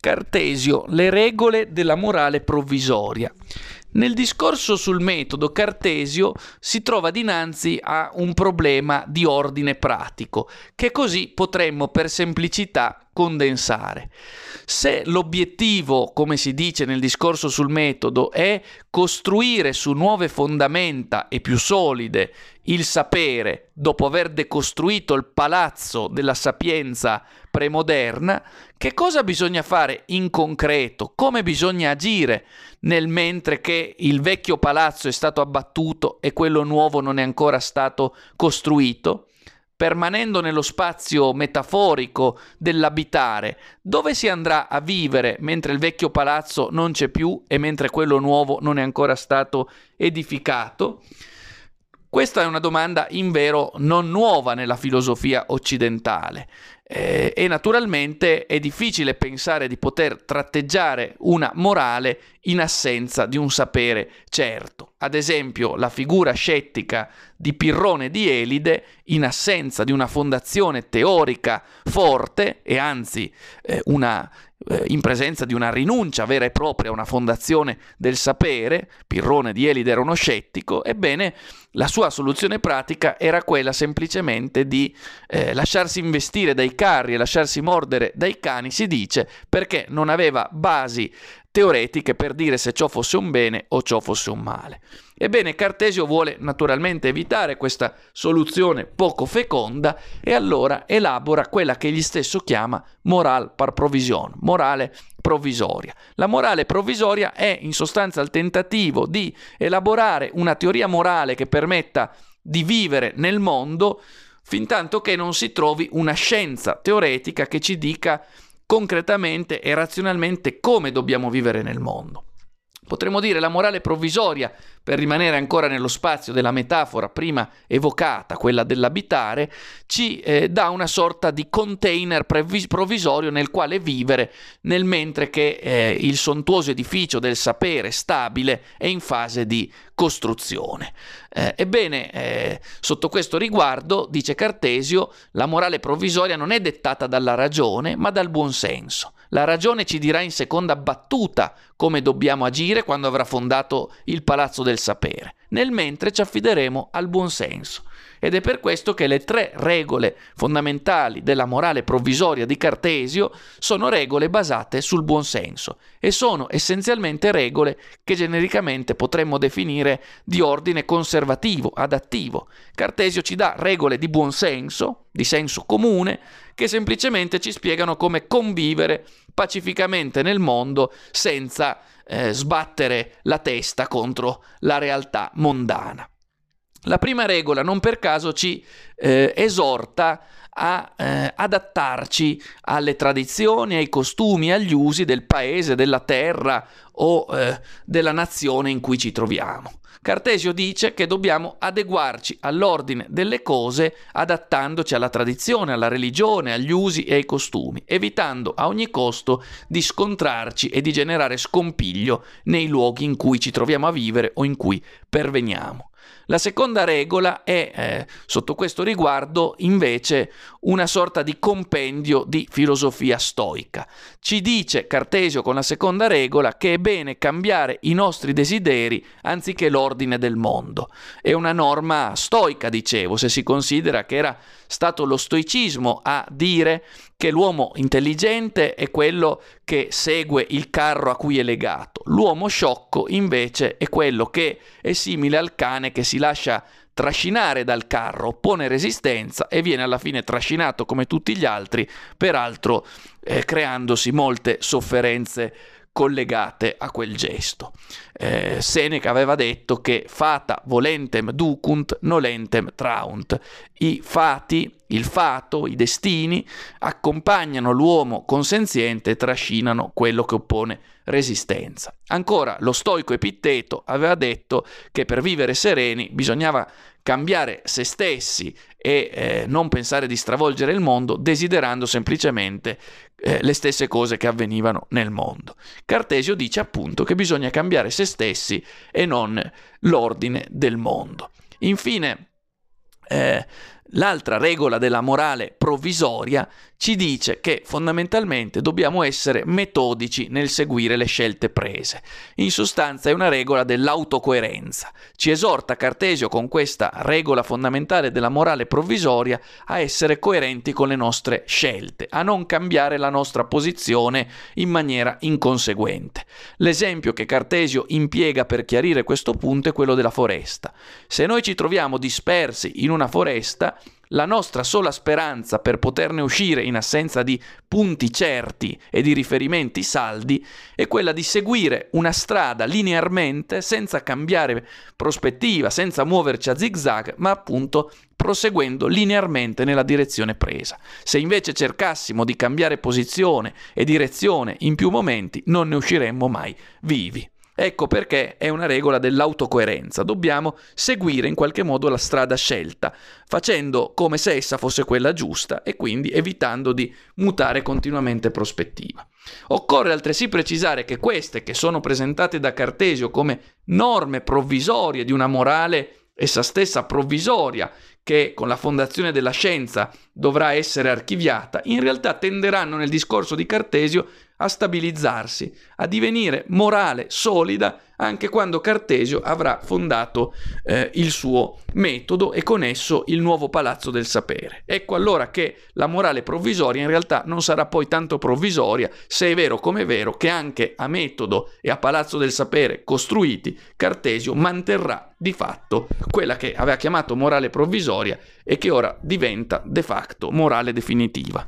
Cartesio le regole della morale provvisoria. Nel discorso sul metodo Cartesio si trova dinanzi a un problema di ordine pratico, che così potremmo per semplicità condensare. Se l'obiettivo, come si dice nel discorso sul metodo, è costruire su nuove fondamenta e più solide il sapere dopo aver decostruito il palazzo della sapienza premoderna, che cosa bisogna fare in concreto? Come bisogna agire nel mentre che il vecchio palazzo è stato abbattuto e quello nuovo non è ancora stato costruito? Permanendo nello spazio metaforico dell'abitare, dove si andrà a vivere mentre il vecchio palazzo non c'è più e mentre quello nuovo non è ancora stato edificato? Questa è una domanda in vero non nuova nella filosofia occidentale eh, e naturalmente è difficile pensare di poter tratteggiare una morale in assenza di un sapere certo. Ad esempio, la figura scettica di Pirrone di Elide, in assenza di una fondazione teorica forte e anzi eh, una eh, in presenza di una rinuncia vera e propria a una fondazione del sapere, Pirrone di Elide era uno scettico, ebbene la sua soluzione pratica era quella semplicemente di eh, lasciarsi investire dai carri e lasciarsi mordere dai cani, si dice, perché non aveva basi teoretiche per dire se ciò fosse un bene o ciò fosse un male. Ebbene, Cartesio vuole naturalmente evitare questa soluzione poco feconda e allora elabora quella che egli stesso chiama moral par provision, morale provvisoria. La morale provvisoria è in sostanza il tentativo di elaborare una teoria morale che permetta di vivere nel mondo fin tanto che non si trovi una scienza teoretica che ci dica concretamente e razionalmente come dobbiamo vivere nel mondo. Potremmo dire la morale provvisoria, per rimanere ancora nello spazio della metafora prima evocata, quella dell'abitare, ci eh, dà una sorta di container previs- provvisorio nel quale vivere, nel mentre che eh, il sontuoso edificio del sapere stabile è in fase di costruzione. Eh, ebbene, eh, sotto questo riguardo, dice Cartesio, la morale provvisoria non è dettata dalla ragione, ma dal buonsenso. La ragione ci dirà in seconda battuta come dobbiamo agire quando avrà fondato il palazzo del sapere. Nel mentre ci affideremo al buonsenso. Ed è per questo che le tre regole fondamentali della morale provvisoria di Cartesio sono regole basate sul buonsenso e sono essenzialmente regole che genericamente potremmo definire di ordine conservativo, adattivo. Cartesio ci dà regole di buonsenso, di senso comune, che semplicemente ci spiegano come convivere pacificamente nel mondo senza eh, sbattere la testa contro la realtà mondana. La prima regola non per caso ci eh, esorta a eh, adattarci alle tradizioni, ai costumi, agli usi del paese, della terra o eh, della nazione in cui ci troviamo. Cartesio dice che dobbiamo adeguarci all'ordine delle cose adattandoci alla tradizione, alla religione, agli usi e ai costumi, evitando a ogni costo di scontrarci e di generare scompiglio nei luoghi in cui ci troviamo a vivere o in cui perveniamo. La seconda regola è, eh, sotto questo riguardo, invece una sorta di compendio di filosofia stoica. Ci dice Cartesio con la seconda regola che è bene cambiare i nostri desideri anziché l'ordine del mondo. È una norma stoica, dicevo, se si considera che era stato lo stoicismo a dire che l'uomo intelligente è quello che segue il carro a cui è legato. L'uomo sciocco invece è quello che è simile al cane che si lascia trascinare dal carro, oppone resistenza e viene alla fine trascinato come tutti gli altri, peraltro eh, creandosi molte sofferenze collegate a quel gesto. Eh, Seneca aveva detto che fata volentem ducunt, nolentem traunt. I fati, il fato, i destini accompagnano l'uomo consenziente e trascinano quello che oppone resistenza. Ancora, lo stoico Epitteto aveva detto che per vivere sereni bisognava cambiare se stessi e eh, non pensare di stravolgere il mondo desiderando semplicemente eh, le stesse cose che avvenivano nel mondo. Cartesio dice appunto che bisogna cambiare se stessi e non l'ordine del mondo. Infine, eh, L'altra regola della morale provvisoria ci dice che fondamentalmente dobbiamo essere metodici nel seguire le scelte prese. In sostanza è una regola dell'autocoerenza. Ci esorta Cartesio con questa regola fondamentale della morale provvisoria a essere coerenti con le nostre scelte, a non cambiare la nostra posizione in maniera inconseguente. L'esempio che Cartesio impiega per chiarire questo punto è quello della foresta. Se noi ci troviamo dispersi in una foresta, la nostra sola speranza per poterne uscire in assenza di punti certi e di riferimenti saldi è quella di seguire una strada linearmente senza cambiare prospettiva, senza muoverci a zigzag, ma appunto proseguendo linearmente nella direzione presa. Se invece cercassimo di cambiare posizione e direzione in più momenti, non ne usciremmo mai vivi. Ecco perché è una regola dell'autocoerenza, dobbiamo seguire in qualche modo la strada scelta, facendo come se essa fosse quella giusta e quindi evitando di mutare continuamente prospettiva. Occorre altresì precisare che queste, che sono presentate da Cartesio come norme provvisorie di una morale essa stessa provvisoria, che con la fondazione della scienza dovrà essere archiviata, in realtà tenderanno nel discorso di Cartesio a stabilizzarsi, a divenire morale solida anche quando Cartesio avrà fondato eh, il suo metodo e con esso il nuovo palazzo del sapere. Ecco allora che la morale provvisoria in realtà non sarà poi tanto provvisoria se è vero come è vero che anche a metodo e a palazzo del sapere costruiti Cartesio manterrà di fatto quella che aveva chiamato morale provvisoria e che ora diventa de facto morale definitiva.